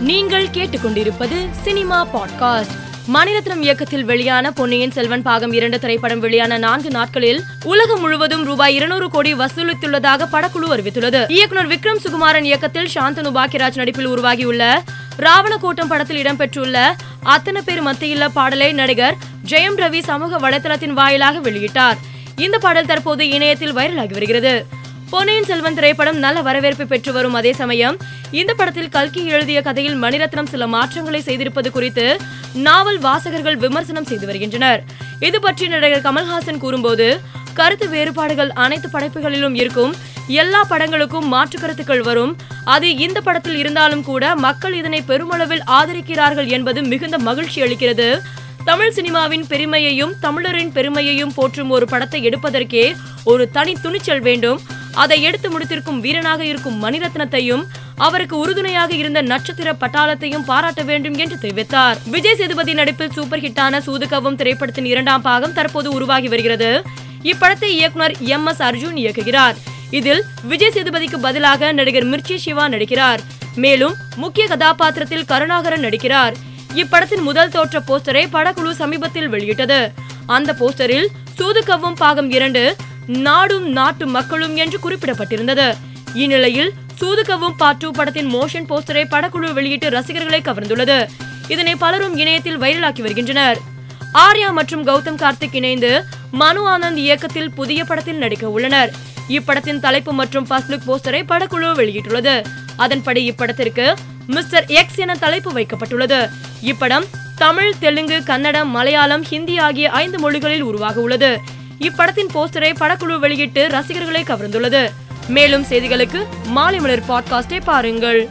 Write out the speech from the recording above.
நீங்கள் கேட்டுக்கொண்டிருப்பது cinema podcast. Mani Ratnam இயக்கத்தில் வெளியான பொன்னியின் செல்வன் பாகம் இரண்டு திரைப்படம் வெளியான நான்கு நாட்களில் உலகம் முழுவதும் ரூபாய் இருநூறு கோடி வசூலித்துள்ளதாக படக்குழு அறிவித்துள்ளது. இயக்குனர் விக்ரம் சுகுமாரன் இயக்கத்தில் சாந்தனு பாக்கியராஜ் நடிப்பில் உருவாகியுள்ள ராவண படத்தில் இடம்பெற்றுள்ள அத்தனை பேர் மத்தியில பாடலை நடிகர் ஜெயம் ரவி சமூக வலைதளத்தின் வாயிலாக வெளியிட்டார். இந்த பாடல் தற்போது இணையத்தில் வைரலாகி வருகிறது. பொன்னியின் செல்வன் திரைப்படம் நல்ல வரவேற்பை பெற்று வரும் அதே சமயம் இந்த படத்தில் கல்கி எழுதிய கதையில் மணிரத்னம் சில மாற்றங்களை செய்திருப்பது குறித்து நாவல் வாசகர்கள் விமர்சனம் செய்து வருகின்றனர். இது பற்றி நடிகர் கமல்ஹாசன் கூறும்போது கருத்து வேறுபாடுகள் அனைத்து படைப்புகளிலும் இருக்கும் எல்லா படங்களுக்கும் மாற்று கருத்துக்கள் வரும் அது இந்த படத்தில் இருந்தாலும் கூட மக்கள் இதனை பெருமளவில் ஆதரிக்கிறார்கள் என்பது மிகுந்த மகிழ்ச்சி அளிக்கிறது. தமிழ் சினிமாவின் பெருமையையும் தமிழரின் பெருமையையும் போற்றும் ஒரு படத்தை எடுப்பதற்கே ஒரு தனி துணிச்சல் வேண்டும். அதை எடுத்து முடித்திருக்கும் வீரனாக இருக்கும் மணிரத்னத்தையும் அவருக்கு உறுதுணையாக இருந்த நட்சத்திர பட்டாளத்தையும் பாராட்ட வேண்டும் என்று தெரிவித்தார். விஜய் சேதுபதி நடிப்பில் சூப்பர் ஹிட்டான சூதுகவும் திரைப்படத்தின் இரண்டாம் பாகம் தற்போது உருவாகி வருகிறது. இப்படத்தை இயக்குனர் எம் எஸ் அர்ஜுன் இயக்குகிறார். இதில் விஜய் சேதுபதிக்கு பதிலாக நடிகர் மிர்ச்சி சிவா நடிக்கிறார். மேலும் முக்கிய கதாபாத்திரத்தில் கருணாகரன் நடிக்கிறார். இப்படத்தின் முதல் தோற்ற போஸ்டரை படக்குழு சமீபத்தில் வெளியிட்டது. அந்த போஸ்டரில் சூதுகவும் பாகம் இரண்டு நாடும் நாட்டு மக்களும் என்று குறிப்பிடப்பட்டிருந்தது. இந்நிலையில் சூதுகவும் பாட்டு படத்தின் மோஷன் போஸ்டரை படக்குழு வெளியிட்டு ரசிகர்களை கவர்ந்துள்ளது. இதனை பலரும் இணையத்தில் வைரலாக்கி வருகின்றனர். ஆர்யா மற்றும் கௌதம் கார்த்திக் இணைந்து மனு ஆனந்த் இயக்கத்தில் புதிய படத்தில் நடிக்க உள்ளனர். இப்படத்தின் தலைப்பு மற்றும் ஃபர்ஸ்ட் லுக் போஸ்டரை படக்குழு வெளியிட்டுள்ளது. அதன்படி இப்படத்திற்கு மிஸ்டர் எக்ஸ் என தலைப்பு வைக்கப்பட்டுள்ளது. இப்படம் தமிழ் தெலுங்கு கன்னடம் மலையாளம் ஹிந்தி ஆகிய ஐந்து மொழிகளில் உருவாக உள்ளது. இப்படத்தின் போஸ்டரை படக்குழு வெளியிட்டு ரசிகர்களை கவர்ந்துள்ளது. மேலும் செய்திகளுக்கு மாலை மலர் பாட்காஸ்டை பாருங்கள்.